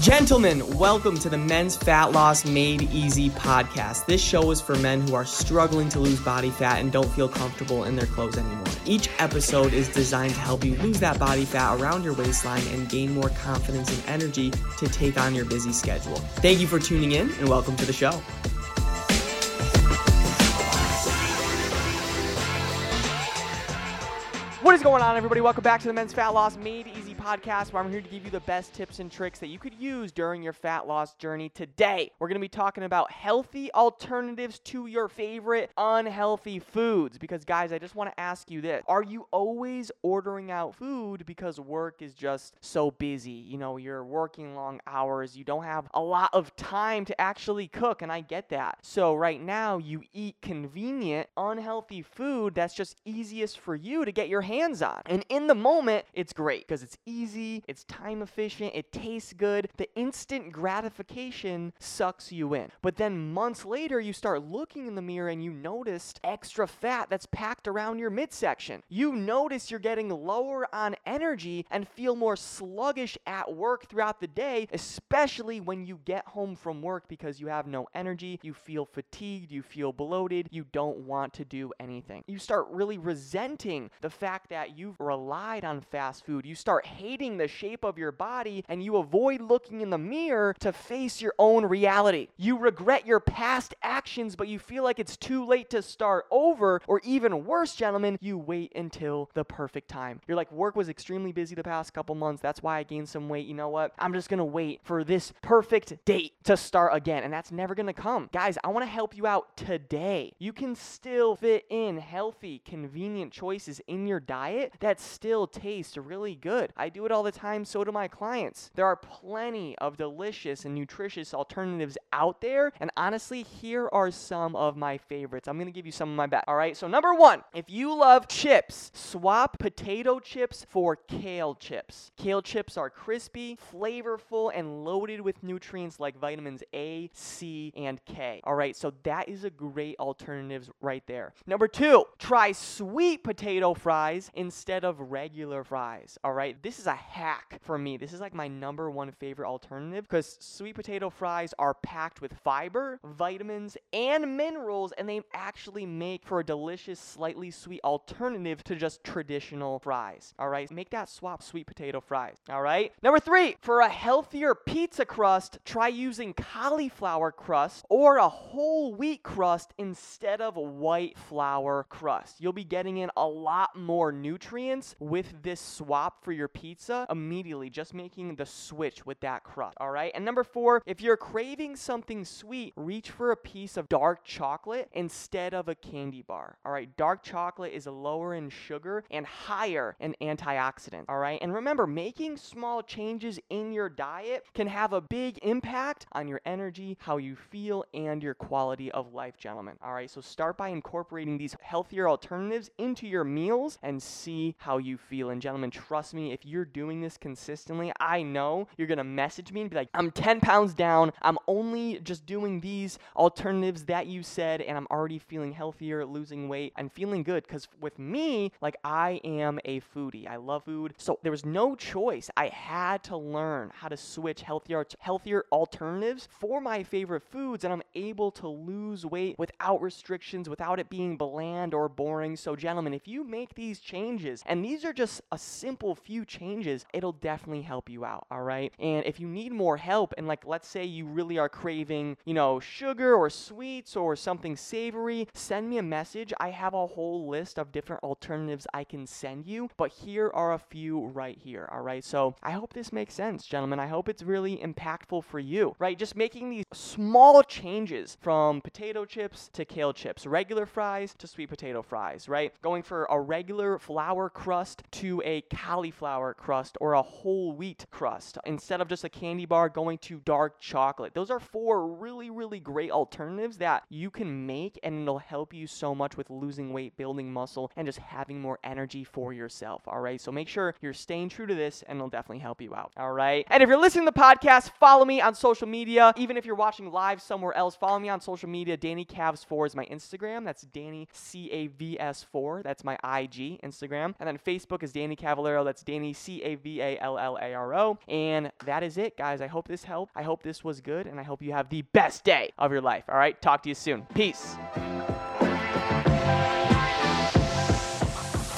Gentlemen, welcome to the Men's Fat Loss Made Easy podcast. This show is for men who are struggling to lose body fat and don't feel comfortable in their clothes anymore. Each episode is designed to help you lose that body fat around your waistline and gain more confidence and energy to take on your busy schedule. Thank you for tuning in and welcome to the show. What is going on, everybody? Welcome back to the Men's Fat Loss Made Easy podcast, where I'm here to give you the best tips and tricks that you could use during your fat loss journey. Today, we're going to be talking about healthy alternatives to your favorite unhealthy foods. Because, guys, I just want to ask you this Are you always ordering out food because work is just so busy? You know, you're working long hours, you don't have a lot of time to actually cook, and I get that. So, right now, you eat convenient, unhealthy food that's just easiest for you to get your hands on. And in the moment, it's great because it's easy, it's time efficient, it tastes good. The instant gratification sucks you in. But then months later, you start looking in the mirror and you noticed extra fat that's packed around your midsection. You notice you're getting lower on energy and feel more sluggish at work throughout the day, especially when you get home from work because you have no energy, you feel fatigued, you feel bloated, you don't want to do anything. You start really resenting the fact that you've relied on fast food. You start hating the shape of your body and you avoid looking in the mirror to face your own reality. You regret your past actions, but you feel like it's too late to start over, or even worse, gentlemen, you wait until the perfect time. You're like, work was extremely busy the past couple months. That's why I gained some weight. You know what? I'm just gonna wait for this perfect date to start again, and that's never gonna come. Guys, I wanna help you out today. You can still fit in healthy, convenient choices in your diet that still taste really good. I do it all the time, so do my clients. There are plenty of delicious and nutritious alternatives out there, and honestly, here are some of my favorites. I'm gonna give you some of my best. All right, so number one, if you love chips, swap potato chips for kale chips. Kale chips are crispy, flavorful, and loaded with nutrients like vitamins A, C, and K. All right, so that is a great alternative right there. Number two, try sweet potato fries instead of regular fries. All right, this is a hack for me. This is like my number one favorite alternative because sweet potato fries are packed with fiber, vitamins, and minerals, and they actually make for a delicious, slightly sweet alternative to just traditional fries. All right, make that swap sweet potato fries. All right, number three, for a healthier pizza crust, try using cauliflower crust or a whole wheat crust instead of white flour crust. You'll be getting in a lot more nutrients with this swap for your pizza immediately, just making the switch with that crust. All right. And number four, if you're craving something sweet, reach for a piece of dark chocolate instead of a candy bar. All right. Dark chocolate is lower in sugar and higher in antioxidants. All right. And remember, making small changes in your diet can have a big impact on your energy, how you feel, and your quality of life, gentlemen. All right. So start by incorporating these healthier alternatives into your meals and see how you feel. And gentlemen, trust me, if you're doing this consistently, I know you're gonna message me and be like, I'm 10 pounds down. I'm only just doing these alternatives that you said, and I'm already feeling healthier, losing weight, and feeling good. Because with me, like I am a foodie. I love food. So there was no choice. I had to learn how to switch healthier healthier alternatives for my favorite foods, and I'm able to lose weight without restrictions, without it being bland or boring. So, gentlemen, if you make these changes, and these are just a simple few changes, it'll definitely help you out, all right? And if you need more help, and like let's say you really are craving, you know, sugar or sweets or something savory, send me a message. I have a whole list of different alternatives I can send you, but here are a few right here, all right? So I hope this makes sense, gentlemen. I hope it's really impactful for you, right? Just making these small changes from potato chips to kale chips, regular fries to sweet potato fries, right? Going for a regular flour crust to a cauliflower crust or a whole wheat crust. Instead of just a candy bar, going to dark chocolate. Those are four really, really great alternatives that you can make and it'll help you so much with losing weight, building muscle, and just having more energy for yourself. All right. So make sure you're staying true to this and it'll definitely help you out. All right. And if you're listening to the podcast, follow me on social media. Even if you're watching live somewhere else, follow me on social media. Danny Cavs4 is my Instagram. That's Danny C A V S 4. That's my IG Instagram. And then Facebook is Danny Cavallaro. That's Danny C A V A L L A R O. And that is it, guys. I hope this helped. I hope this was good, and I hope you have the best day of your life. All right, talk to you soon. Peace.